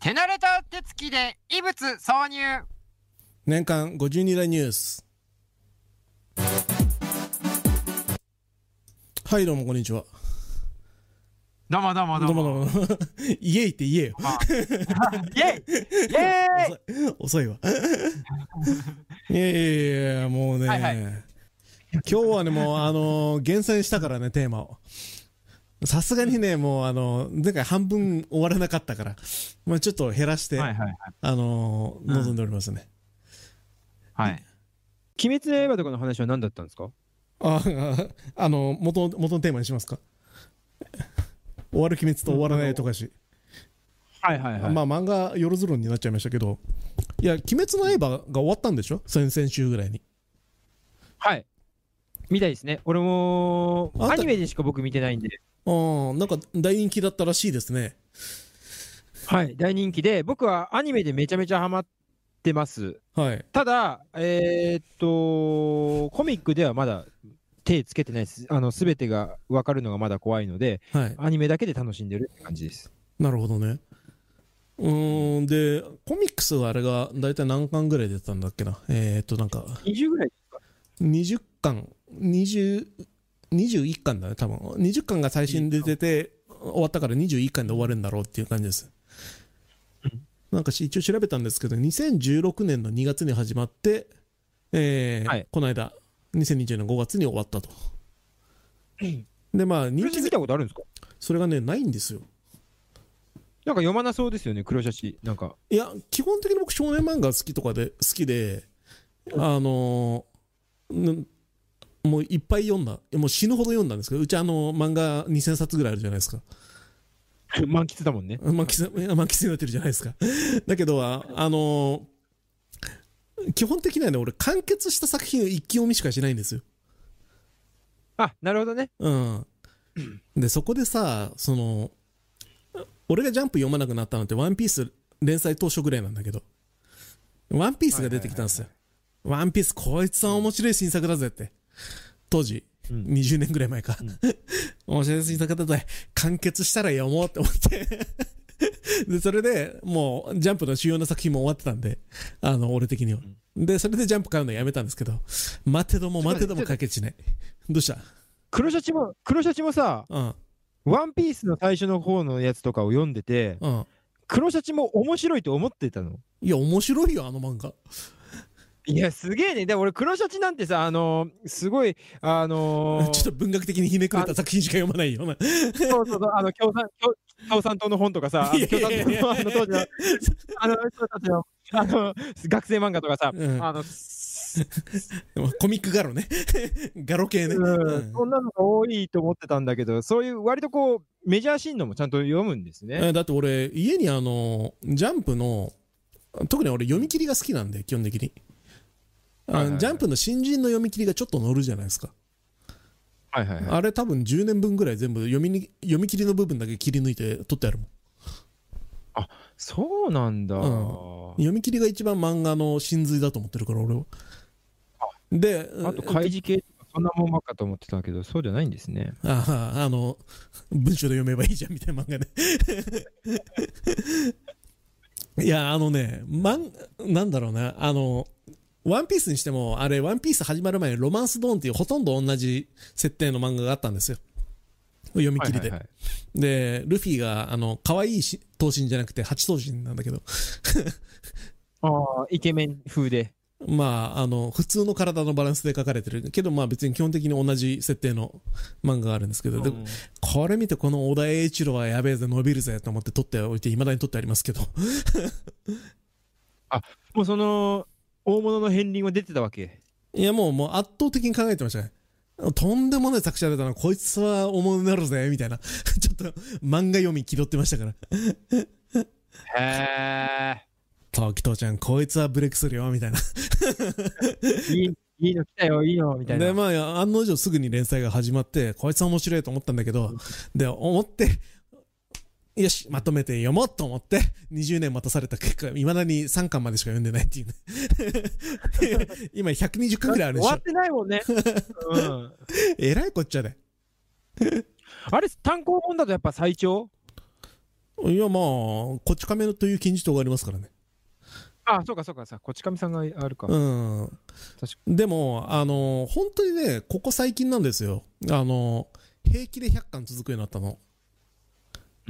手慣れた手つきで異物挿入。年間52大ニュース。はいどうもこんにちは。どうもどうもどうも。どうもどうも。イエイって言えよ。あ。イェイ。イェイ。遅いわ。いやいやいやもうね、はいはい。今日はねもうあのー厳選したからねテーマをさすがにねもうあの前回半分終わらなかったから、まあ、ちょっと減らして、はいはいあのー望んでおりますね、はい。はい。鬼滅の刃とかの話は何だったんですか？あああの元元のテーマにしますか？終わる鬼滅と終わらないとかし、はいはいまあ漫画よろずろんになっちゃいましたけどいや鬼滅の刃が終わったんでしょ？先々週ぐらいに。はい。みたいですね。俺もアニメでしか僕見てないんで、ああなんか大人気だったらしいですね。はい、大人気で、僕はアニメでめちゃめちゃハマってます。はい。ただ、えーっと、コミックではまだ手つけてないです。あの、すべてが分かるのがまだ怖いので、はい。アニメだけで楽しんでるって感じです。なるほどね。うーん。でコミックスはあれが大体何巻ぐらい出たんだっけな。えー、っとなんか。20ぐらいですか。20巻。20 21巻だね多分。20巻が最新で出てて終わったから21巻で終わるんだろうっていう感じです。なんかし一応調べたんですけど2016年の2月に始まって、えーはい。この間2020年5月に終わったと。でまあ人気見たことあるんですか？それがねないんですよ。なんか読まなそうですよね、黒シャチ。なんか。いや基本的に僕少年漫画好きとかで好きであのーんもういっぱい読んだ。もう死ぬほど読んだんですけどうちあの漫画2000冊ぐらいあるじゃないですか。満喫だもんね。満喫満喫になってるじゃないですか。だけどああのー基本的にはね俺完結した作品を一気読みしかしないんですよ。あ、なるほどね。うん。でそこでさその俺がジャンプ読まなくなったのってワンピース連載当初ぐらいなんだけどワンピースが出てきたんですよ。ワンピースこいつは面白い新作だぜって当時、うん。20年ぐらい前か、面白い新作だぜ完結したら読もうって思って。でそれでもうジャンプの主要な作品も終わってたんであの俺的には、でそれでジャンプ買うのやめたんですけど待てども待てども解決しないどうした？黒シャチも、黒シャチもさ、うん。ワンピースの最初の方のやつとかを読んでて、うん。黒シャチも面白いと思ってたの？いや、面白いよ、あの漫画。いや、すげえね。でも俺、黒シャチなんてさ、あのーすごい、あのー ちょっと文学的にひねくれた作品しか読まないような。そうそうそう、あの、共産、共共産党の本とかさ、共産党のあの当時の、あの人たちの、あの、学生漫画とかさ、うんあの、コミックガロね。ガロ系ね。うんうんそんなのが多いと思ってたんだけど、そういう割とこう、メジャーシーンのもちゃんと読むんですね。えだって俺、家にあの、ジャンプの、特に俺読み切りが好きなんで、基本的に。あはいはいはいジャンプの新人の読み切りがちょっと載るじゃないですか。はいはいはい。あれ多分10年分ぐらい全部読みに読み切りの部分だけ切り抜いて撮ってあるもん。そうなんだ。うん読み切りが一番漫画の真髄だと思ってるから、俺は。で、あと、開示系そんなもんかと思ってたけど、そうじゃないんですね。ああ、あの、文章で読めばいいじゃんみたいな漫画ね。いや、あのね、まん、なんだろうな、あの、ワンピースにしても、あれ、ワンピース始まる前にロマンスドーンっていうほとんど同じ設定の漫画があったんですよ。読み切りで。はいはいはいで、ルフィが、あの、可愛いし頭身じゃなくて、八頭身なんだけど、ああ、イケメン風で。まあ、あの、普通の体のバランスで書かれてるけど、まあ別に基本的に同じ設定の漫画があるんですけど、でうんこれ見てこの小田栄一郎はやべえぜ、伸びるぜと思って撮っておいて、未だに撮ってありますけど。もうその、大物の片鱗は出てたわけ？いやもう、もう圧倒的に考えてましたね。とんでもない作者出たな、こいつは大物になるぜ、みたいな。ちょっと漫画読み気取ってましたから。へえ。時藤ちゃん、こいつはブレイクするよ、みたいな。いい、いいの来たよ、いいの、みたいな。で、まあ、案の定すぐに連載が始まって、こいつは面白いと思ったんだけど、で、思って、よし、まとめて読もうと思って、20年待たされた結果、未だに3巻までしか読んでないっていうね。今120巻ぐらいあるでしょ終わっ。てないもんね。うん。えらいこっちゃで。あれ、単行本だとやっぱ最長？いや、まあ、こっち亀という金字塔がありますからね。あ、そうかそうかさ、こち亀さんがあるか。うん。確かでも、あの、本当にね、ここ最近なんですよ。あの、平気で100巻続くようになったの。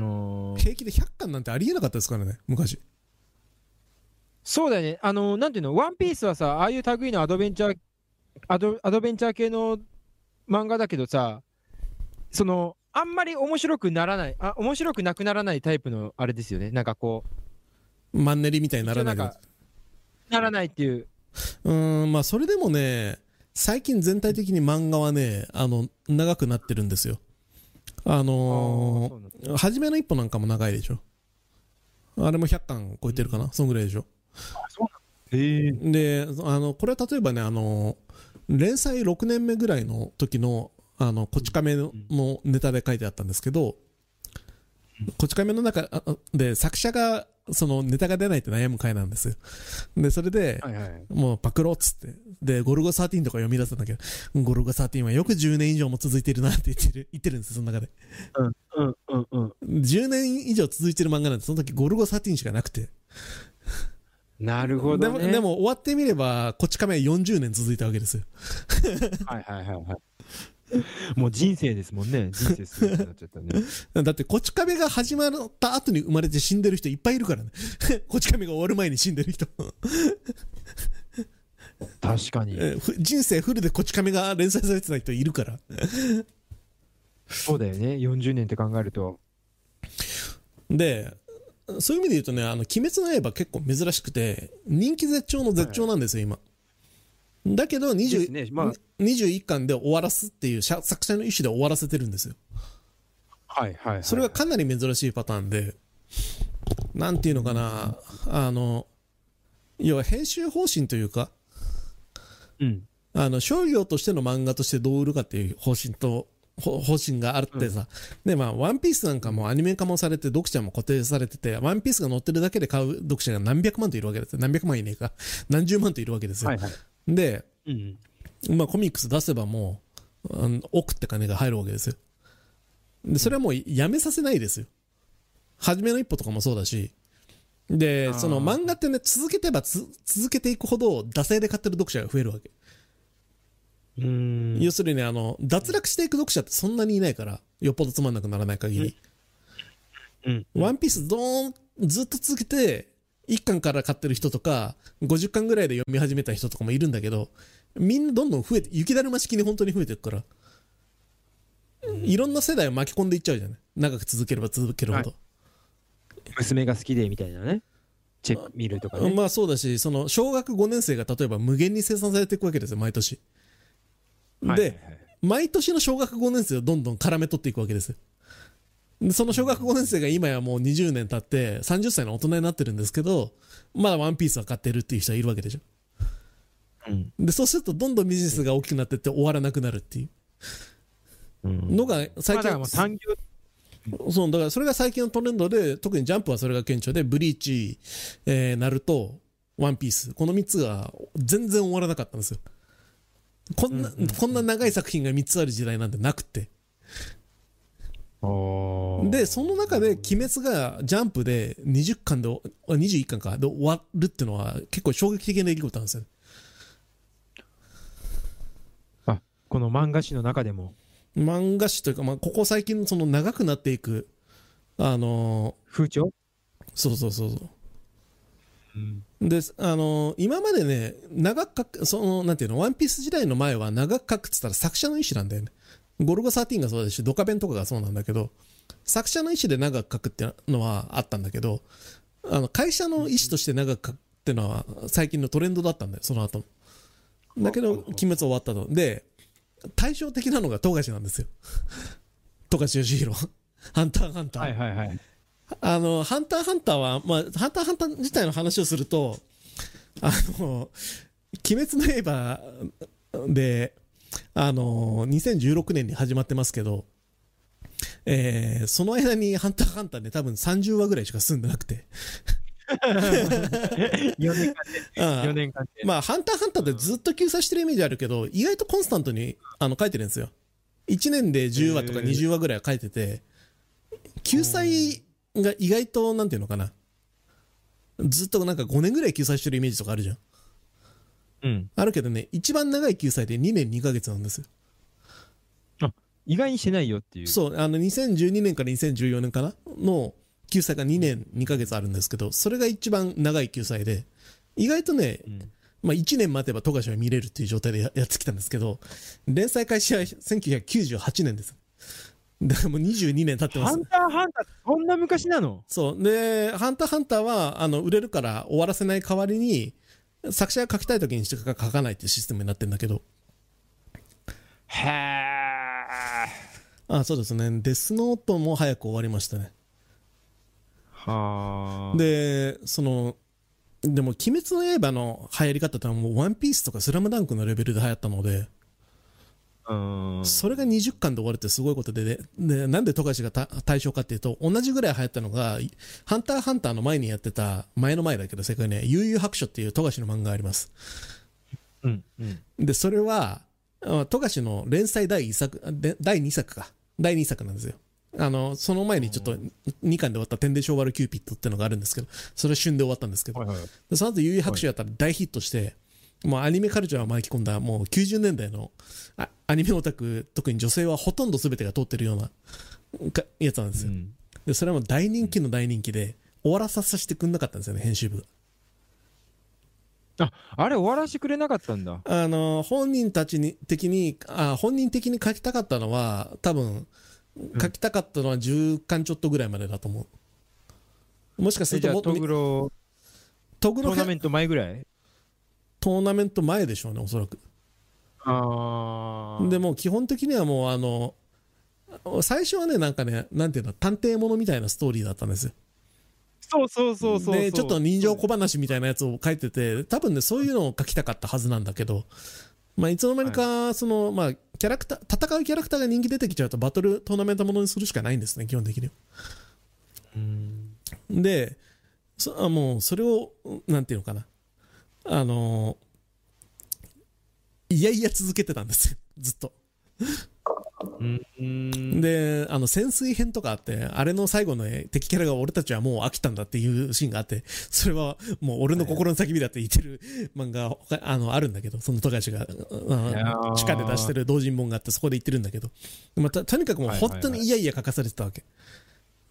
に。平気で100巻なんてありえなかったですからね、昔。そうだよね。あの、なんていうの、ワンピースはさ、ああいう類のアドベンチャー、アドアドベンチャー系の漫画だけどさ、その、あんまり面白くならない、あ、面白くなくならないタイプのあれですよね。なんかこマンネリみたいにう、ならないけど一応んかならないっていう。うーん、まあ、それでもね、最近全体的に漫画はね、あの、長くなってるんですよ。あのー、初めの一歩なんかも長いでしょ。あれも100巻超えてるかな、そんぐらいでしょ。で、あの、これは例えばね、あの、連載6年目ぐらいの時の、あの、こち亀ののネタで書いてあったんですけど、こち亀の中あで作者が、そのネタが出ないって悩む回なんですよ。で、それで、はいはい。もうパクろうっつって。で、ゴルゴ13とか読み出すんだけど、ゴルゴ13はよく10年以上も続いてるなって言ってる、言ってるんですよ、その中で。うんうんうんうん。10年以上続いてる漫画なんて、その時ゴルゴ13しかなくて。なるほど、でも、ね。で、も終わってみれば、こち亀は40年続いたわけですよ。はいはいはいはい。もう人生ですもんね。人生すごくなっちゃったね。だって、こち亀が始まった後に生まれて死んでる人いっぱいいるからね。こち亀が終わる前に死んでる人。確かに。人生フルでこち亀が連載されてた人いるから。そうだよね。40年って考えると。で、そういう意味で言うとね、あの、鬼滅の刃結構珍しくて、人気絶頂の絶頂なんですよ、今。だけどです20、ね。まあ、21巻で終わらすっていう社作者の意思で終わらせてるんですよ。はいはい、はい。それがかなり珍しいパターンで、なんていうのかな、あの、要は編集方針というか、うん。あの、商業としての漫画としてどう売るかっていう方針と、ほ方針があってさ、で、まあ、ワンピースなんかもアニメ化もされて、読者も固定されてて、ワンピースが載ってるだけで買う読者が何百万といるわけですよ。何百万いねえか。何十万といるわけですよ。はいはい。で、うん。まあ、コミックス出せばもう、あの億って金が入るわけですよ。で、それはもうやめさせないですよ。初めの一歩とかもそうだし。でその漫画ってね、続けてばつ続けていくほど、惰性で買ってる読者が増えるわけ。うーん。要するに、あの、脱落していく読者ってそんなにいないから、よっぽどつまんなくならない限り。うん。ワンピースどーん、ずっと続けて、1巻から買ってる人とか、50巻ぐらいで読み始めた人とかもいるんだけど、みんなどんどん増えて、雪だるま式に本当に増えていくから、いろんな世代を巻き込んでいっちゃうじゃない？長く続ければ続けるほど。娘が好きでみたいなね。チェック見るとかね。まあそうだし、その、小学5年生が例えば無限に生産されていくわけですよ、毎年。で、はいはいはい毎年の小学5年生をどんどん絡め取っていくわけですよ。でその小学5年生が今やもう20年経って30歳の大人になってるんですけど、まだワンピースは買ってるっていう人はいるわけでしょ。うん。で、そうするとどんどんビジネスが大きくなってって終わらなくなるっていう。ん。うのが最まあだからもう近、産業そう、だからそれが最近のトレンドで、特にジャンプはそれが顕著で、ブリーチ、えー、ナルト、ワンピース、この3つが全然終わらなかったんですよ。こんな、こんな長い作品が3つある時代なんてなくて。で、その中で、鬼滅がジャンプで20巻で、あ21巻か、で終わるっていうのは結構衝撃的な出来事なんですよ。あこの漫画誌の中でも漫画誌というか、まあ、ここ最近その長くなっていく、あの風潮、ーそうそうそうそう。うん、で、あのー今までね、長く書く、その、なんていうの、ワンピース時代の前は長く書くって言ったら作者の意思なんだよね。ゴルゴ13がそうだし、ドカベンとかがそうなんだけど、作者の意思で長く書くってのはあったんだけど、あの、会社の意思として長く書くってのは最近のトレンドだったんだよ、その後も。だけど、鬼滅終わったと。で、対照的なのが富樫なんですよ。富樫義弘。ハンターハンター。はいはいはい。あの、ハンターハンターは、まあ、ハンターハンター自体の話をすると、あの、鬼滅の刃で、あの、2016年に始まってますけど、えーその間にハンターハンターで多分30話ぐらいしか進んでなくて。4年間で、ああ4年間で。まあ、ハンターハンターってずっと救済してるイメージあるけど、意外とコンスタントにあの書いてるんですよ。1年で10話とかへー20話ぐらいは書いてて、救済が意外と、なんていうのかな。ずっとなんか5年ぐらい救済してるイメージとかあるじゃん。うん。あるけどね、一番長い救済で2年2ヶ月なんですよ。意外にしてないよっていう。そう、あの、2012年から2014年かな？の救済が2年2ヶ月あるんですけど、それが一番長い救済で、意外とね、うんまあ1年待てば富樫は見れるっていう状態でややってきたんですけど、連載開始は1998年です。だからもう22年経ってますハン。ターハンターそんな昔なの？そう。で、ハンターハンターは、あの、売れるから終わらせない代わりに、作者が書きたい時にしか書かないっていうシステムになってるんだけど、へえ。あ、そうですね。デスノートも早く終わりましたね。はあ。で、その、でも、鬼滅の刃の流行り方ってのはもう、ワンピースとかスラムダンクのレベルで流行ったので、うん。それが20巻で終わるってすごいことで、で、でなんで富樫がた対象かっていうと、同じぐらい流行ったのが、ハンターハンターの前にやってた、前の前だけど、正解ね、幽遊白書っていう富樫の漫画があります。うん。うん。で、それは、あ富樫の連載第1作、で第2作か。第2作なんですよ。あの、その前にちょっと2巻で終わったてんで性悪キューピッドってのがあるんですけど、それは旬で終わったんですけど、はいはい。でその後、幽遊白書やったら大ヒットして、もうアニメカルチャーを巻き込んだ、もう90年代のあアニメオタク、特に女性はほとんど全てが通ってるようなかやつなんですよ。うん。で、それはもう大人気の大人気で、終わらさせてくんなかったんですよね、編集部が。あ、あれ終わらせてくれなかったんだ。あの、本人たちに、的に、あ、本人的に書きたかったのは、多分、書きたかったのは10巻ちょっとぐらいまでだと思う。もしかするとも、トグロトグロ編トーナメント前ぐらい？トーナメント前でしょうね、おそらく。ああ。でも、基本的にはもう、あの、最初はね、なんかね、なんていうの、探偵ものみたいなストーリーだったんですよ。そうそうそうそう。で、ちょっと人情小話みたいなやつを書いてて、多分ね、そういうのを書きたかったはずなんだけど、まあ、いつの間にか、その、まあ、キャラクター、戦うキャラクターが人気出てきちゃうと、バトルトーナメントものにするしかないんですね、基本的には。うん。で、そあもう、それを、なんていうのかな。あのいやいや続けてたんですよ、ずっと。うん。で、あの、潜水編とかあって、あれの最後のね敵キャラが俺たちはもう飽きたんだっていうシーンがあって、それはもう俺の心の叫びだって言ってる漫画、他あの、あるんだけど、その富樫が、地下で出してる同人本があって、そこで言ってるんだけど、まあ、ととにかくもう本当にいやいや書かされてたわけ。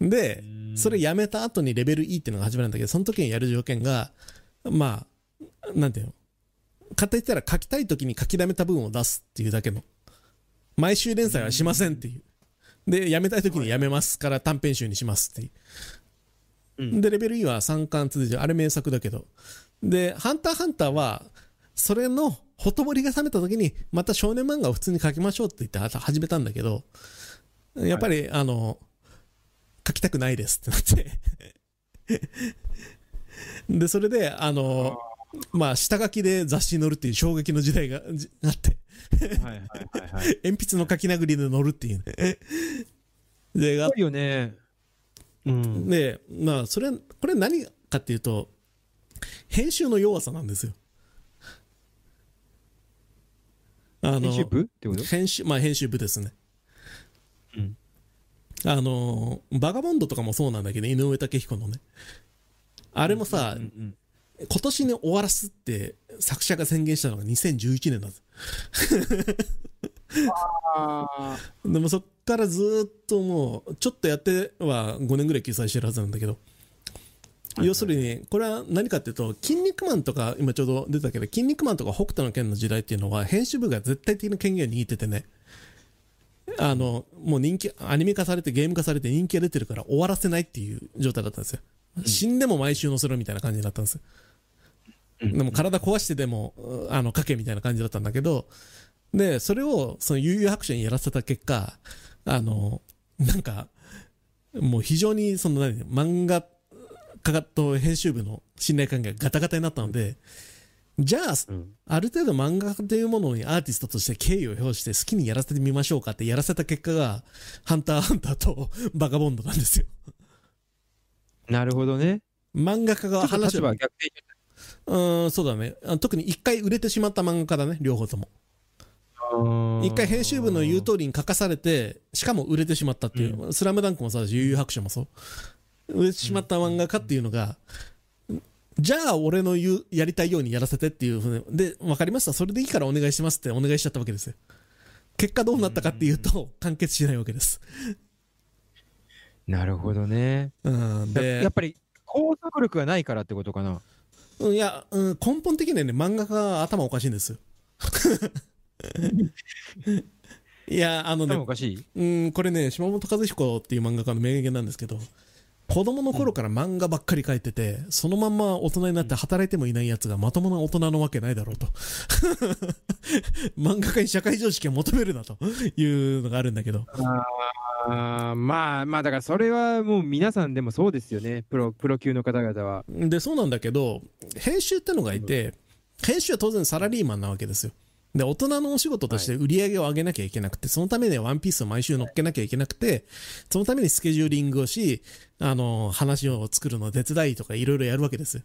で、それやめた後にレベル E っていうのが始まるんだけど、その時にやる条件が、まあ、なんていうの？言ったら書きたい時に書き溜めた分を出すっていうだけの。毎週連載はしませんっていう。で、やめたい時にやめますから短編集にしますっていう。うんで、レベル E は3巻続いてる、あれ名作だけど。で、ハンターハンターは、それのほとぼりが冷めた時に、また少年漫画を普通に書きましょうって言っては始めたんだけど、やっぱり、あの、書きたくないですってなって。で、それで、あの、まあ、下書きで雑誌に載るっていう衝撃の時代がじあって、はいはいはいはい。鉛筆の書き殴りで載るっていうね。で、がすごいよね。うん。で、まあ、それ、これ何かっていうと、編集の弱さなんですよ。あの編集部ってこと？編集、まあ編集部ですね。うんあの、バガボンドとかもそうなんだけど、井上武彦のね。あれもさ、うんうん今年に終わらすって作者が宣言したのが2011年なんです。あでもそっからずーっともう、ちょっとやっては5年ぐらい救済してるはずなんだけど、要するに、これは何かっていうと、筋肉マンとか、今ちょうど出たけど、筋肉マンとか北斗の拳の時代っていうのは、編集部が絶対的な権限を握っててね、あの、もう人気、アニメ化されてゲーム化されて人気が出てるから終わらせないっていう状態だったんですよ。死んでも毎週載せろみたいな感じだったんですよ。でも体壊してでも、うあの、書けみたいな感じだったんだけど、で、それを、その悠々白書にやらせた結果、あの、なんか、もう非常に、その何、漫画家と編集部の信頼関係がガタガタになったので、じゃあ、うんある程度漫画というものにアーティストとして敬意を表して好きにやらせてみましょうかってやらせた結果が、ハンターハンターとバカボンドなんですよ。なるほどね。漫画家が話を場が逆転うーん、そうだね。あ特に一回売れてしまった漫画家だね、両方とも。一回編集部の言う通りに書かされて、しかも売れてしまったっていう。スラムダンクもそうだし、悠々白書もそう。売れてしまった漫画家っていうのが、じゃあ俺の言う、やりたいようにやらせてっていうふうに、で、わかりました。それでいいからお願いしますってお願いしちゃったわけですよ。結果どうなったかっていうと、完結しないわけです。なるほどね。うん、でややっ、ぱり拘束力がないからってことかな。うんいや、うん、根本的にはね、漫画家が頭おかしいんですよ。いや、あのね頭お、かしい？うん、これね、島本和彦っていう漫画家の名言なんですけど、子供の頃から漫画ばっかり描いてて、そのまんま大人になって働いてもいない奴がまともな大人のわけないだろうと。漫画家に社会常識を求めるなというのがあるんだけど。あーまあまあだからそれはもう皆さんでもそうですよね。プロプロ級の方々は。で、そうなんだけど、編集ってのがいて、編集は当然サラリーマンなわけですよ。で、大人のお仕事として売り上げを上げなきゃいけなくて、そのためにはワンピースを毎週乗っけなきゃいけなくて、そのためにスケジューリングをし、あの、話を作るのを手伝いとかいろいろやるわけですよ。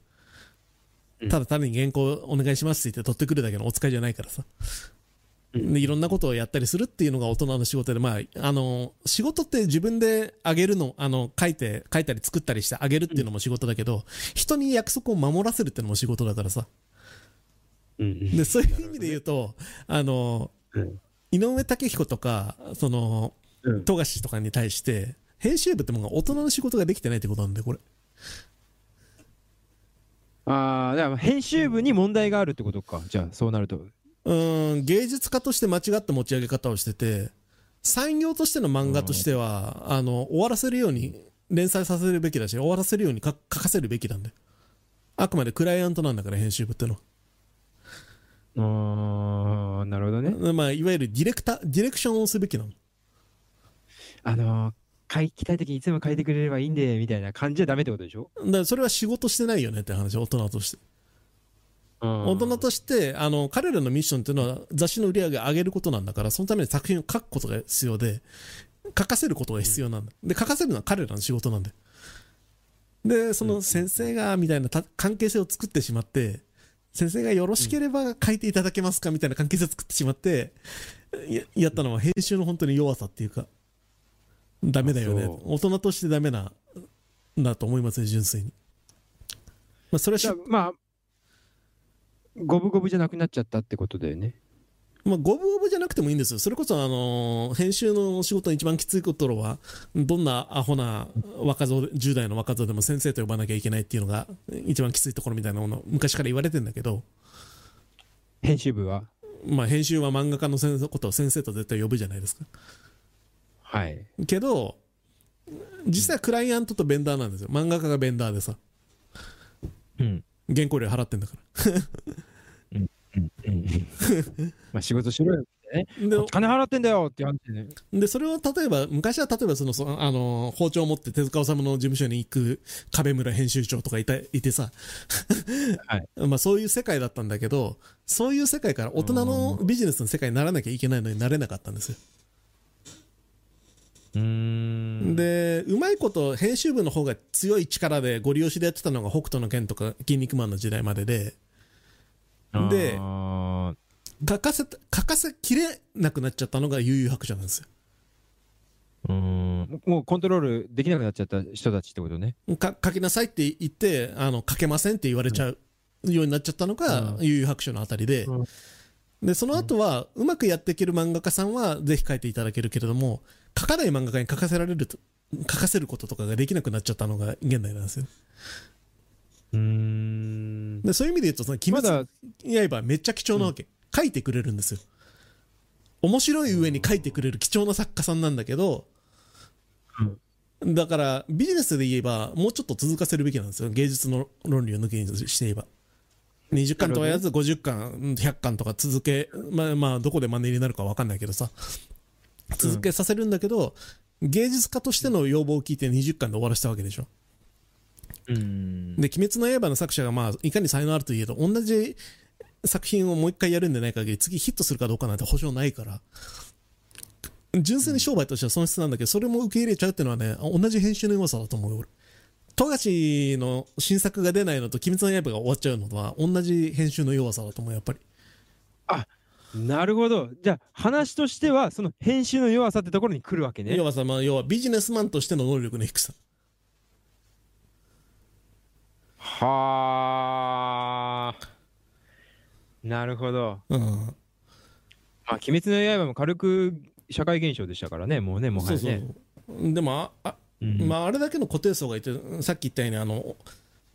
うんただ単に原稿お願いしますって言って取ってくるだけのお使いじゃないからさ。でいろんなことをやったりするっていうのが大人の仕事で、まあ、あの、仕事って自分であげるの、あの、書いて、書いたり作ったりしてあげるっていうのも仕事だけど、人に約束を守らせるっていうのも仕事だからさ。で、そういう意味で言うと、あの、うん井上武彦とか、その、うん富樫とかに対して、編集部ってものが大人の仕事ができてないってことなんで、これ。ああ、だから編集部に問題があるってことか。じゃあそうなると。うーん、芸術家として間違った持ち上げ方をしてて、産業としての漫画としては、あの、終わらせるように、連載させるべきだし、終わらせるようにか書かせるべきなんで。あくまでクライアントなんだから、編集部ってのああ、なるほどね。は。まあ、いわゆるディレクター、ディレクションをすべきなの。あのー、書きたいときにいつも書いてくれればいいんで、みたいな感じじゃダメってことでしょ？だからそれは仕事してないよねって話、大人として。大大人として、あの、彼らのミッションっていうのは雑誌の売り上げを上げることなんだから、そのために作品を書くことが必要で、書かせることが必要なんだ。で、書かせるのは彼らの仕事なんで。で、その先生が、みたいなた関係性を作ってしまって、先生がよろしければ書いていただけますか？みたいな関係性を作ってしまって、ややったのは編集の本当に弱さっていうか、ダメだよね。大人としてダメな、だと思いますね、純粋に。まあ、それはまあ、五分五分じゃなくなっちゃったってことだよね。まあ、五分五分じゃなくてもいいんですよ。それこそ、あのー編集の仕事の一番きついところは、どんなアホな若造で、10代の若造でも先生と呼ばなきゃいけないっていうのが、一番きついところみたいなもの、昔から言われてんだけど、編集部は？まあ、編集は漫画家の先生ことを先生と絶対呼ぶじゃないですか。はい。けど、実際はクライアントとベンダーなんですよ。漫画家がベンダーでさ、うん。原稿料払ってんだから。まあ仕事しろよってね。金払ってんだよって話でね。で、それを例えば、昔は例えばその、そあの、包丁を持って手塚治虫の事務所に行く壁村編集長とかいた、いてさ、はい まあそういう世界だったんだけど、そういう世界から大人のビジネスの世界にならなきゃいけないのになれなかったんですよ。うーん。で、うまいこと編集部の方が強い力でご利用しでやってたのが北斗の拳とか筋肉マンの時代までで、であ書かせた、書かせきれなくなっちゃったのが悠々白書なんですよ。ーうーん。もうコントロールできなくなっちゃった人たちってことね。か書きなさいって言って、あの、書けませんって言われちゃうようになっちゃったのが、うん悠々白書のあたりで、うんで、その後は、うまくやっていける漫画家さんは、ぜひ書いていただけるけれども、書かない漫画家に書かせられると、書かせることとかができなくなっちゃったのが現代なんですよ。うーん。で、そういう意味で言うと、その、鬼ま滅だ、刃めっちゃ貴重なわけ。書いてくれるんですよ。面白い上に書いてくれる貴重な作家さんなんだけど、だから、ビジネスで言えば、もうちょっと続かせるべきなんですよ。芸術の論理を抜きにして言えば。20巻とはやらず50巻、100巻とか続け、まあまあ、どこで真似になるかわかんないけどさ、続けさせるんだけど、芸術家としての要望を聞いて20巻で終わらせたわけでしょ。うーん。で、鬼滅の刃の作者がまあ、いかに才能あるといえど、同じ作品をもう一回やるんでない限り、次ヒットするかどうかなんて保証ないから、純粋に商売としては損失なんだけど、それも受け入れちゃうっていうのはね、同じ編集の弱さだと思うよ、俺。富樫の新作が出ないのと、鬼滅の刃が終わっちゃうのとは、同じ編集の弱さだと思う、やっぱり。なるほど。じゃあ、話としては、その編集の弱さってところに来るわけね。要はさ、まあ、要はビジネスマンとしての能力の低さ。はあ。なるほど。うん。まあ、鬼滅の刃も軽く社会現象でしたからね、もうね、もはそうやね。そう。でも、あ、あうん。まあ、あれだけの固定層がいて、さっき言ったように、あの、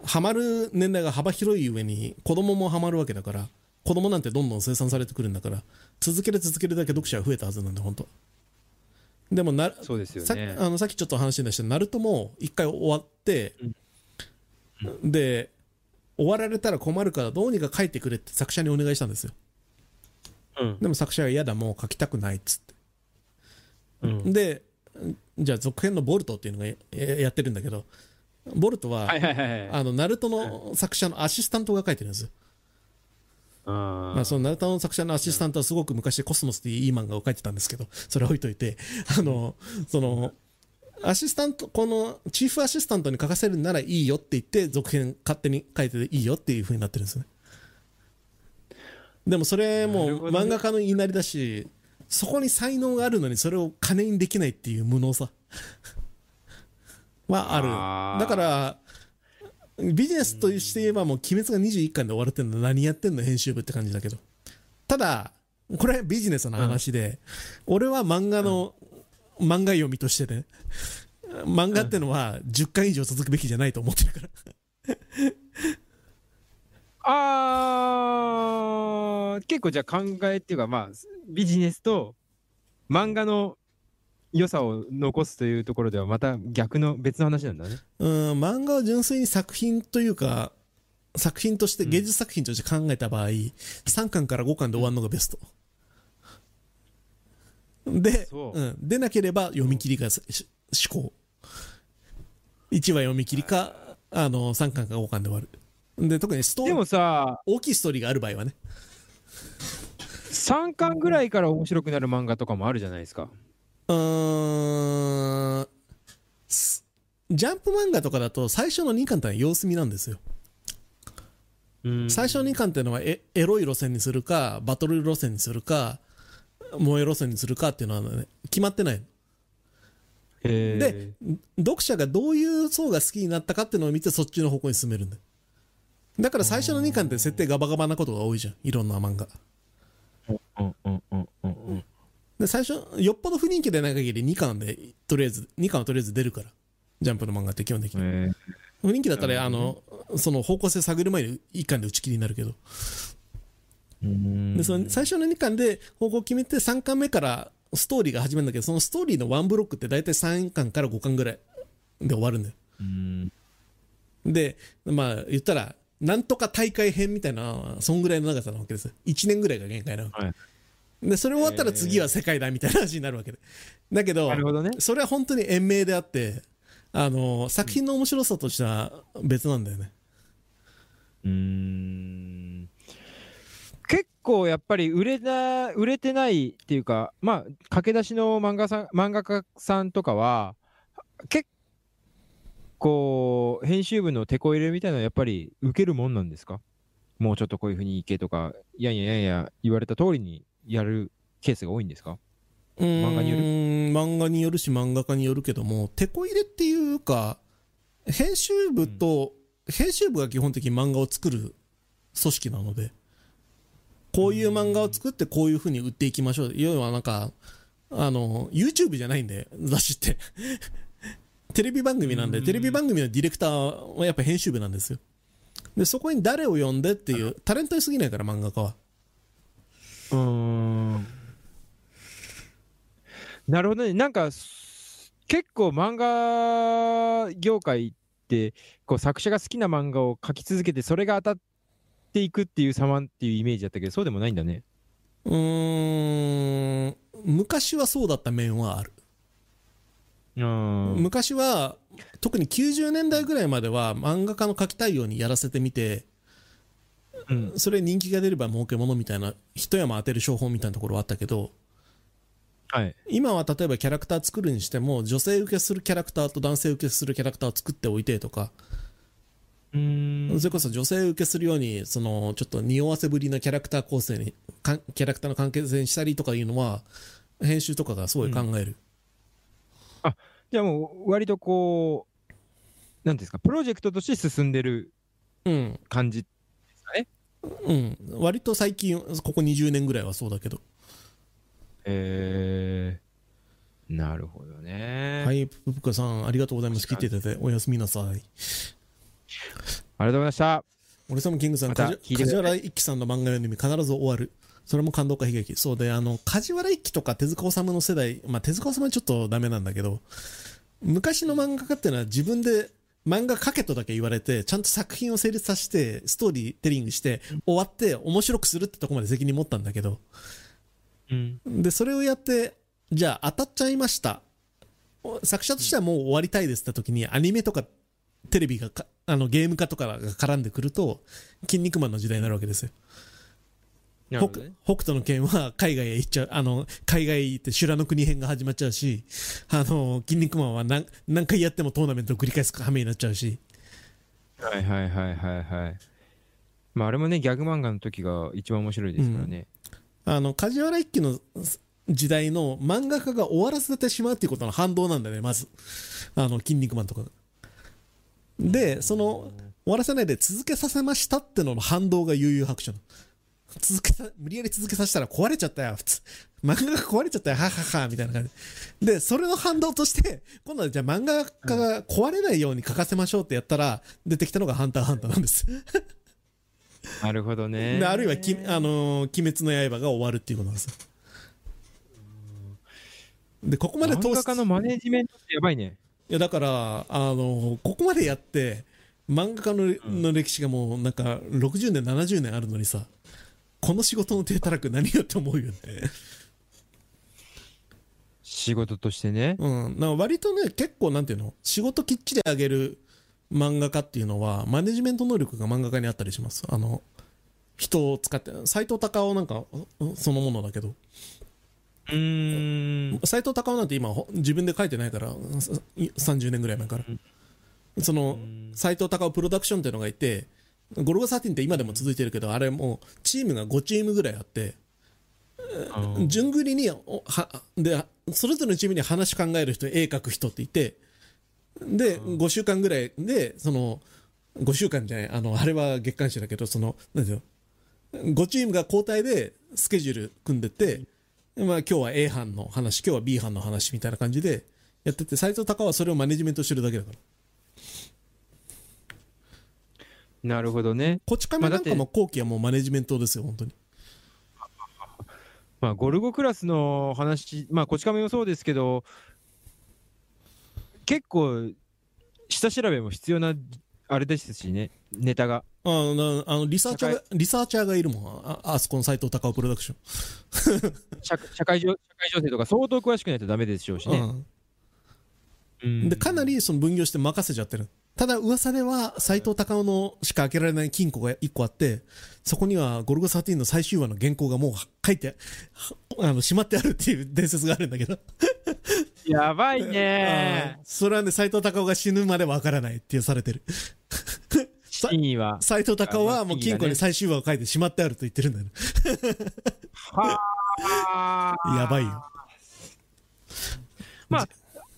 ハマる年代が幅広い上に、子供もハマるわけだから、子供なんてどんどん生産されてくるんだから、続ける続けるだけ読者は増えたはずなんで、本当。でもな、そうですよさね。あのさっきちょっと話に出したナルトも一回終わって、で終わられたら困るからどうにか書いてくれって作者にお願いしたんですよ。うん。でも作者が嫌だもう書きたくないっつって。うん。でじゃあ続編のボルトっていうのがややってるんだけどボルトは。あのナルトの作者のアシスタントが書いてるんです。よ、あまあ、そのナルトの作者のアシスタントはすごく昔コスモスっていういい漫画を書いてたんですけどそれは置いといてあのそのアシスタントこのチーフアシスタントに書かせるならいいよって言って続編勝手に書いていいよっていう風になってるんですね。でもそれも漫画家の言いなりだしそこに才能があるのにそれを金にできないっていう無能さ。はあるだからビジネスとして言えばもう鬼滅が21巻で終わるってんの何やってんの編集部って感じだけど。ただこれはビジネスの話で、俺は漫画の、漫画読みとしてね漫画ってのは10巻以上続くべきじゃないと思ってるからあー結構じゃあ考えっていうかまあビジネスと漫画の良さを残すというところではまた逆の別の話なんだね。うん漫画を純粋に作品というか作品として芸術作品として考えた場合、3巻から5巻で終わるのがベスト。でそう。うん、でなければ読み切りがし思考。1話読み切りかあの3巻か5巻で終わるで特にストーでもさ大きいストーリーがある場合はね。3巻ぐらいから面白くなる漫画とかもあるじゃないですか。うーん。すジャンプ漫画とかだと最初の2巻ってのは様子見なんですよ。最初の2巻っていうのはエエロい路線にするかバトル路線にするか萌え路線にするかっていうのは、ね、決まってないで読者がどういう層が好きになったかっていうのを見てそっちの方向に進めるんだよだから最初の2巻って設定ガバガバなことが多いじゃん。いろんな漫画。うんうんうんうんうん。で最初よっぽど不人気でない限り2巻でとりあえず2巻はとりあえず出るから。ジャンプの漫画って基本的に。え不人気だったらあのその方向性探る前に1巻で打ち切りになるけど。ーでその最初の2巻で方向を決めて3巻目からストーリーが始まるんだけどそのストーリーのワンブロックって大体3巻から5巻ぐらいで終わるんだよ。うん。でまあ言ったらなんとか大会編みたいなそんぐらいの長さなわけです。よ1年ぐらいが限界なわけ、はい。でそれ終わったら次は世界だみたいな話になるわけで。だけどなるほどね。それは本当に延命であってあの作品の面白さとしては別なんだよね。うーん。結構やっぱり売れな売れてないっていうかまあ駆け出しの漫画さん漫画家さんとかは結構編集部の手こ入れみたいなのやっぱり受けるもんなんですか？もうちょっとこういうふうにいけとかいやいやいやいや言われた通りにやるケースが多いんですか？漫画による漫画によるし漫画家によるけども手こ入れっていうか編集部と、編集部が基本的に漫画を作る組織なのでこういう漫画を作ってこういうふうに売っていきましょう。要はなんかあの YouTube じゃないんで雑誌ってテレビ番組なんでうんテレビ番組のディレクターはやっぱ編集部なんですよでそこに誰を呼んでっていうタレントに過ぎないから漫画家はうーんなるほどね。なんか、す結構漫画業界って、こう作者が好きな漫画を描き続けて、それが当たっていくっていう様っていうイメージだったけど、そうでもないんだね。うーん昔はそうだった面はあるうん。昔は特に90年代ぐらいまでは漫画家の描きたいようにやらせてみてうん。それ人気が出れば儲けものみたいな一山当てる商法みたいなところはあったけどはい。今は例えばキャラクター作るにしても女性受けするキャラクターと男性受けするキャラクターを作っておいてとか、うーん。それこそ女性受けするようにそのちょっと匂わせぶりなキャラクター構成にキャラクターの関係性にしたりとかいうのは編集とかがすごい考える、じゃあもう、割とこう、なんていうんですか、プロジェクトとして進んでるうん。感じ。うん。割と最近、ここ20年ぐらいはそうだけど。えー、なるほどね。はい、ぷぷかさん、ありがとうございます。聞いていただいて、おやすみなさい。ありがとうございました。俺様キングさん、梶原一騎さんの漫画読んでみ、必ず終わる。それも感動か悲劇。そうで、あの、梶原一騎とか手塚治虫の世代、まあ、手塚治虫はちょっとダメなんだけど、昔の漫画家っていうのは自分で漫画描けとだけ言われて、ちゃんと作品を成立させて、ストーリーテリングして、終わって面白くするってとこまで責任持ったんだけど、うん。で、それをやって、じゃあ当たっちゃいました。作者としてはもう終わりたいですって時に、アニメとかテレビがか、あの、ゲーム化とかが絡んでくると、筋肉マンの時代になるわけですよ。ね。北斗の拳は海外へ行っちゃう、あの、海外行って修羅の国編が始まっちゃうし、あの、筋肉マンは何何回やってもトーナメントを繰り返す羽目になっちゃうし、はいはいはいはいはい。まああれもね、ギャグ漫画の時が一番面白いですからね。あの、梶原一騎の時代の漫画家が終わらせてしまうっていうことの反動なんだよね、まず。あの、筋肉マンとかが。で、その、終わらせないで続けさせましたってのの反動が悠々白書なの。続けさ、無理やり続けさせたら壊れちゃったよ、普通。漫画が壊れちゃったよ、ははは、みたいな感じ。で、それの反動として、今度はじゃあ漫画家が壊れないように書かせましょうってやったら、出てきたのがハンターハンターなんです。なるほどね。で、あるいはき、あのー鬼滅の刃が終わるっていうことなんですよ。で、ここまで通し漫画家のマネジメントってやばいね。いやだから、あのここまでやって漫画家の,、の歴史がもうなんか60年70年あるのにさこの仕事の手たらく何よって思うよね仕事としてね。うんな割とね結構なんていうの仕事きっちりあげる漫画家っていうのはマネジメント能力が漫画家にあったりしますあの人を使って斎藤隆夫なんかうんそのものだけどうーん。斎藤隆夫なんて今ほ自分で書いてないからさ30年ぐらい前からその斎藤隆夫プロダクションっていうのがいてゴルゴ13って今でも続いてるけどあれもうチームが5チームぐらいあって順繰りにおはでそれぞれのチームに話考える人絵描く人っていてで5週間ぐらいでその5週間じゃないあのあれは月刊誌だけどそのなんていうの5チームが交代でスケジュール組んでって、まあ、今日は A 班の話今日は B 班の話みたいな感じでやってて斎藤隆夫はそれをマネジメントしてるだけだからなるほどね。こち亀なんかも後期はもうマネジメントですよ本当に。まあ、ゴルゴクラスの話、まあ、こち亀もそうですけど、結構、下調べも必要な、あれですしね、ネタが。あのなあのリサーチャーがリサーチャーがいるもん。ああそこの斎藤隆夫プロダクション。社社会情社会情勢とか相当詳しくないとダメでしょうしね。うん。うん。でかなりその分業して任せちゃってるただ噂では斎藤隆夫のしか開けられない金庫が1個あってそこにはゴルゴ13の最終話の原稿がもう書いてはあのしまってあるっていう伝説があるんだけど。やばいね。それはね斎藤隆夫が死ぬまでわからないってされてる。さ真意は。斎藤隆夫はもう金庫に最終話を書いてしまってあると言ってるんだよね。はあ。やばいよ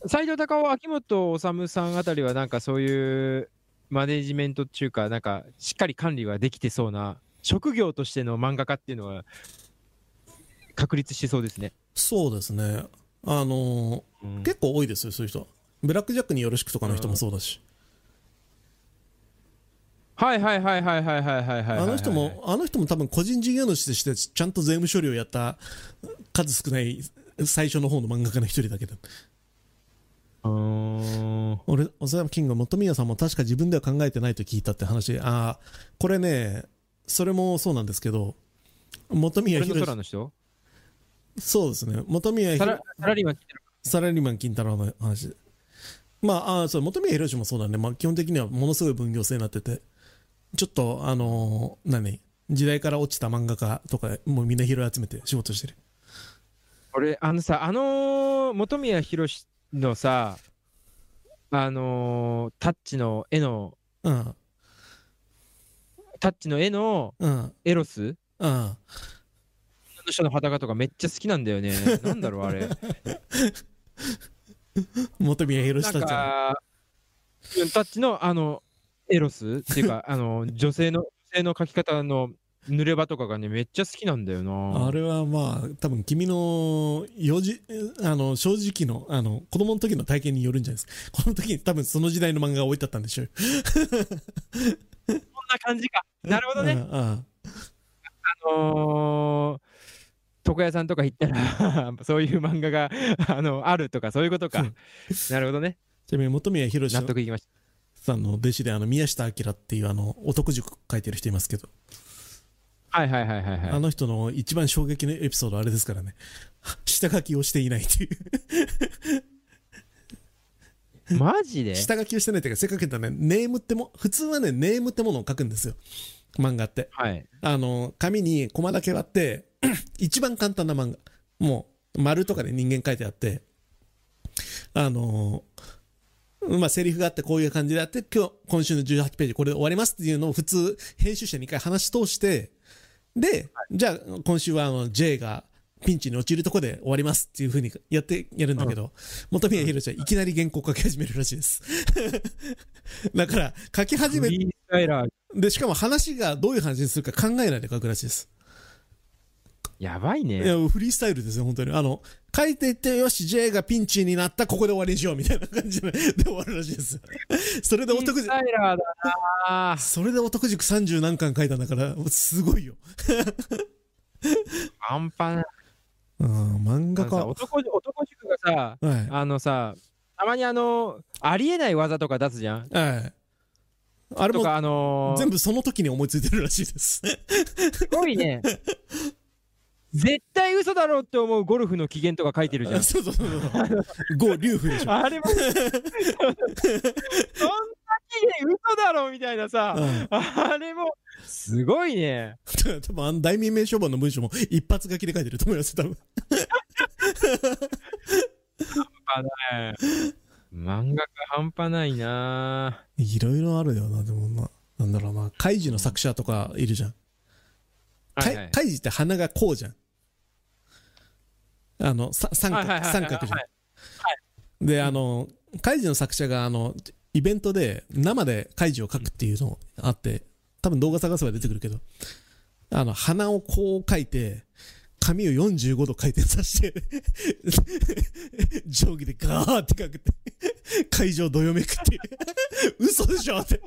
斎藤隆夫、秋元治さんあたりは、なんかそういうマネジメントっていうか、なんかしっかり管理ができてそうな、職業としての漫画家っていうのは、確立しそうですね。そうですねあのー結構多いですよそういう人ブラック・ジャックによろしくとかの人もそうだしはいはいはいはいはいはいはいはい。あの人も、あの人も多分個人事業主としてちゃんと税務処理をやった数少ない最初の方の漫画家の一人だけど。うーん。俺、小沢キング、元宮さんも確か自分では考えてないと聞いたって話。ああ、これね、それもそうなんですけど、元宮宏空の人？そうですね。元宮サ宏ラサラリーマン聞いてるサラリーマン金太郎の話。まあ、あそう、元宮宏もそうだね。まあ、基本的にはものすごい分業制になってて、ちょっと、あのー何？時代から落ちた漫画家とか、もうみんな拾い集めて仕事してる。俺、あのさ、あのー本宮宏のさ、あのータッチの絵の、うん、タッチの絵のうん、エロス？うん。の人の裸とかめっちゃ好きなんだよね。なんだろう、あれ。元宮なん宏たちの。か、うんタッチのあの、エロス？っていうか、あの、女性の、女性の描き方の濡れ場とかがね、めっちゃ好きなんだよな。あれはまあ、多分君の、幼児、あの、正直の、あの、子供の時の体験によるんじゃないですか。この時に多分その時代の漫画が置いてあったんでしょうよ。こんな感じか。なるほどね。うんうんあのー床屋さんとか行ったら、そういう漫画があのあるとか、そういうことか。なるほどね。ちなみに本宮宏納得いきましさんの弟子で、あの、宮下明っていう、あの、男塾書いてる人いますけど、た。はいはいはいはい、はい。あの人の一番衝撃のエピソードあれですからね。下書きをしていないっていう。マジで？下書きをしてないっていうか、せっかく言ったらね、ネームっても、普通はね、ネームってものを書くんですよ。漫画って。はい。あの、紙にコマだけ割って、一番簡単な漫画。もう、丸とかで人間書いてあって、あの、まあ、セリフがあってこういう感じであって、今日、今週の18ページこれで終わりますっていうのを普通、編集者に一回話し通して、で、じゃあ、今週はあの、J がピンチに陥るとこで終わりますっていう風にやってやるんだけど、本宮宏はいきなり原稿書き始めるらしいです。だから、書き始めで、しかも話がどういう話にするか考えないで書くらしいです。やばいね。いや、フリースタイルですよ、本当に。あの、書いていって、よし、J がピンチになった、ここで終わりにしよう、みたいな感じでで終わるらしいです。それでお得フリース、タイラーだなそれでお得塾30何巻書いたんだから、すごいよ。半端ない。うん、漫画家。男男塾がさ、はい。あのさ、たまにあの、ありえない技とか出すじゃん。はい。あれもあのー全部その時に思いついてるらしいです。すごいね。絶対嘘だろうって思うゴルフの機嫌とか書いてるじゃん。そうそうそうそう。ゴー、リュウフでしょ。あれも、そんな機嫌嘘だろうみたいなさ、うんあれも、すごいね。多分あの大民名書版の文章も一発書きで書いてると思います、多分。あね漫画家半端ないないろいろあるよな、でもまあ、なんだろうな、カイジの作者とかいるじゃん。はいはいカイカイジって鼻がこうじゃん。あの、さ三角、三角じゃんはい。で、あの、カイジの作者が、あの、イベントで生でカイジを描くっていうのあって、多分動画探せば出てくるけど、あの、鼻をこう描いて、髪を45度回転させて、定規でガーって描くって、会場どよめくっていう。嘘でしょって。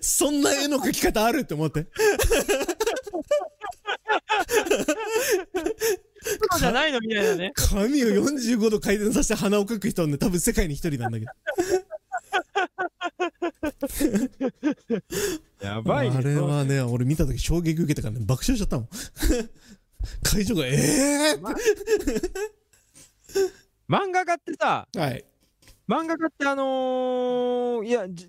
そんな絵の描き方あるって思って。そうじゃないのみたいなね。髪を45度回転させて鼻を描く人はね、多分世界に一人なんだけど。やばいね。あれはね、俺見た時衝撃受けたからね、爆笑しちゃったもん。会場が、ええ漫画家ってさ、ー、はい。漫画家ってあのーいや、じ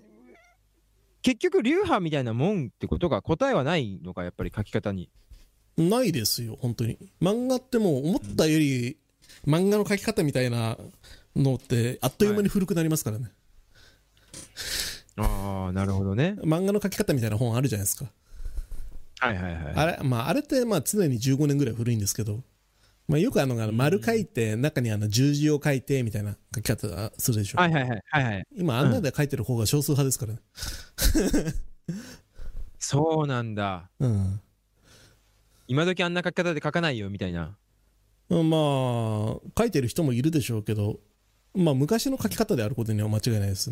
結局流派みたいなもんってことが答えはないのか、やっぱり書き方に。ないですよ、本当に。漫画ってもう思ったより、漫画の描き方みたいなのって、あっという間に古くなりますからね。ああ、なるほどね。漫画の描き方みたいな本あるじゃないですか。はいはいはい。あれ、まあ、あれって、まあ、常に15年ぐらい古いんですけど、まあ、よくあの、あの丸書いて、中にあの、十字を書いて、みたいな書き方するでしょ。はいはいはいはいはい。今、あんなで書いてる方が少数派ですからね。そうなんだ。うん。今時あんな書き方で書かないよみたいな。まあ、書いてる人もいるでしょうけど、まあ、昔の書き方であることには間違いないです。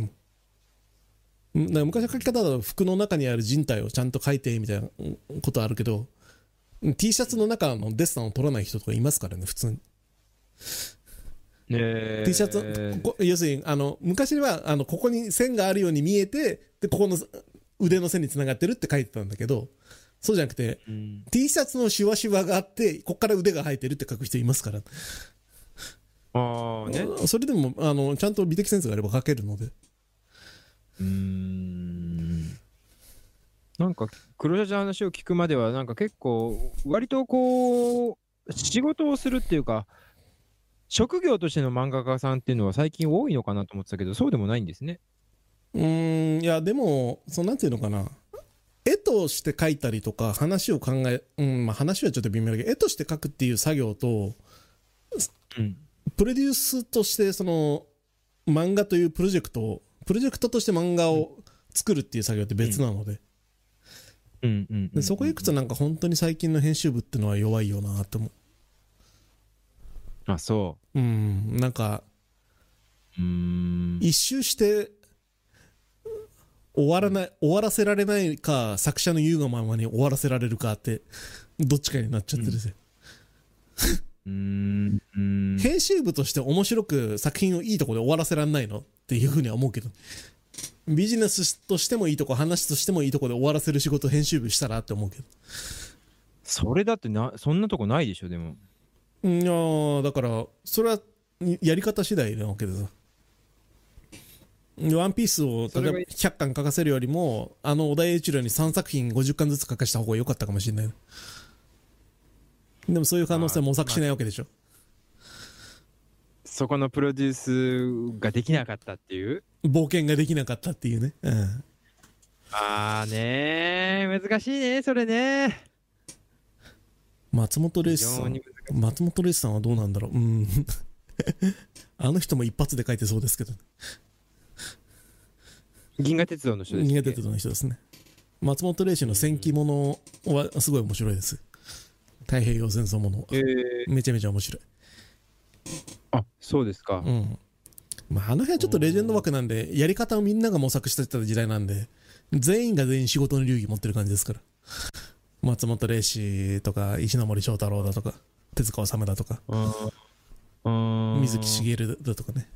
だ昔の書き方だと服の中にある人体をちゃんと書いてみたいなことあるけど、T シャツの中のデッサンを取らない人とかいますからね、普通に。え T シャツ、要するに、あの、昔は、あの、ここに線があるように見えて、で、ここの腕の線につながってるって書いてたんだけど、そうじゃなくて、うん、T シャツのシワシワがあって、ここから腕が生えてるって書く人いますから。ああね。それでも、あの、ちゃんと美的センスがあれば書けるので。うーん。なんか、黒シャチの話を聞くまでは、なんか結構、割とこう、仕事をするっていうか、職業としての漫画家さんっていうのは最近多いのかなと思ってたけど、そうでもないんですね。うーん、いや、でも、そうなんていうのかな。絵として描いたりとか、話を考え、うん、まあ話はちょっと微妙だけど、絵として描くっていう作業と、うん。プロデュースとして、その、漫画というプロジェクトを、プロジェクトとして漫画を作るっていう作業って別なので,、うん。うんうんでそこ行くとなんか本当に最近の編集部ってのは弱いよなって思う。あそう。んなんかうん。一周して終わらない終わらせられないか作者の言うがままに終わらせられるかって どっちかになっちゃってるぜ、うーん。うーん。編集部として面白く作品をいいとこで終わらせられないのっていうふうには思うけどビジネスとしてもいいとこ話としてもいいとこで終わらせる仕事編集部したらって思うけど。それだってなそんなとこないでしょでも。いやーだからそれはやり方次第なわけでさワンピースを例えば100巻書かせるよりもあの小田栄一郎に3作品50巻ずつ書かした方が良かったかもしれない。でもそういう可能性は模索しないわけでしょ。そこのプロデュースができなかったっていう？冒険ができなかったっていうね、うん、あーねー難しいねそれね。松本零非士さん松本零士さんはどうなんだろう。うん。あの人も一発で書いてそうですけど銀河鉄道の人ですっけ？逃げてたの人ですね。松本零士の戦記ものはすごい面白いです。太平洋戦争ものえー、めちゃめちゃ面白い。あそうですか、うん。まあ、あの辺はちょっとレジェンド枠なんでやり方をみんなが模索してた時代なんで全員が全員仕事の流儀持ってる感じですから。松本零士とか石ノ森章太郎だとか手塚治虫だとか。うー。ん水木しげるだとかね。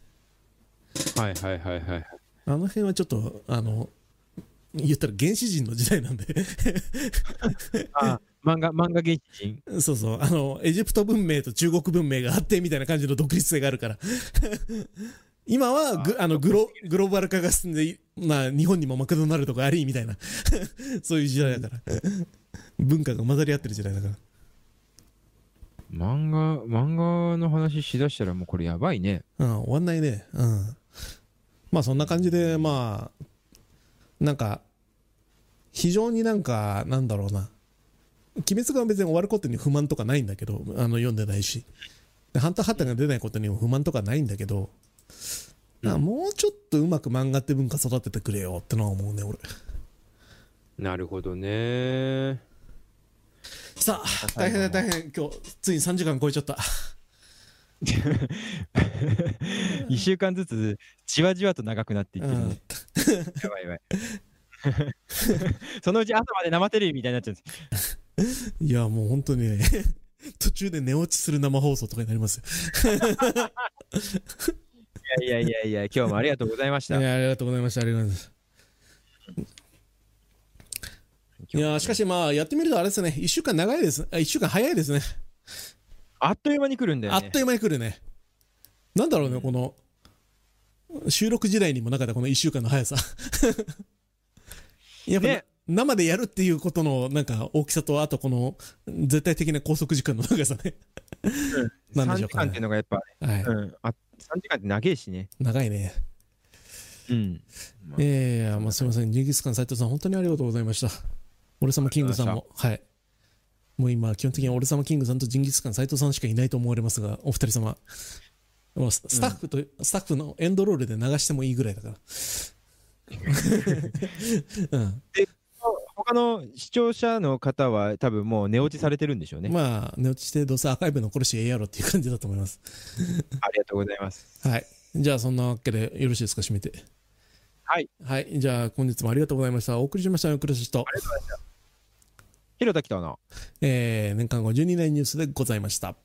はいはいはいはいあの辺はちょっとあの言ったら原始人の時代なんで。あ漫画漫画原始人？そうそう。あのエジプト文明と中国文明があってみたいな感じの独立性があるから。今はグあのグログローバル化が進んで、まあ、日本にもマクドナルドがありみたいな。そういう時代だから。文化が混ざり合ってる時代だから。漫画漫画の話しだしたらもうこれやばいね。うん、終わんないね。うん。まあそんな感じで、まあ、なんか、非常になんか、なんだろうな。鬼滅が別に終わることに不満とかないんだけど、あの読んでないし。でハンターハンターが出ないことにも不満とかないんだけど、うもうちょっとうまく漫画って文化育ててくれよってのは思うね、俺。なるほどねさあ、大変だ大変。今日、ついに3時間超えちゃった。1週間ずつじわじわと長くなっていってるね、やばいやばい。そのうち朝まで生テレビみたいになっちゃうんです。いや、もう本当にね、途中で寝落ちする生放送とかになりますよ。いやいやいやいや今日もありがとうございました。いや、ありがとうございました。ありがとうございます。いやーしかしまあやってみるとあれですね。1週間長いです。あ1週間早いですねあっという間に来るんだよね。あっという間に来るね。なんだろうねこの収録時代にもなかったこの1週間の速さ。やっぱ、ね。生でやるっていうことのなんか大きさとあとこの絶対的な拘束時間の長さね。なんでしょ3うかね時間っていうのがやっぱ、はい、うん、あ3時間って長いしね。長いね。うん。ええまあすみません。ジンギスカン斉藤さん本当にありがとうございました。俺様キングさんも。はいもう今基本的に俺様キングさんとジンギスカン斉藤さんしかいないと思われますがお二人様。もうススタッフと、スタッフのエンドロールで流してもいいぐらいだから。うん。他の視聴者の方は多分もう寝落ちされてるんでしょうね、まあ寝落ちしてどうせアーカイブ残るしええやろっていう感じだと思います。ありがとうございます。はい。じゃあそんなわけでよろしいですか締めて。はい。はい。じゃあ本日もありがとうございました。お送りしましたよクルシと広田来たなえー、年間52年ニュースでございました。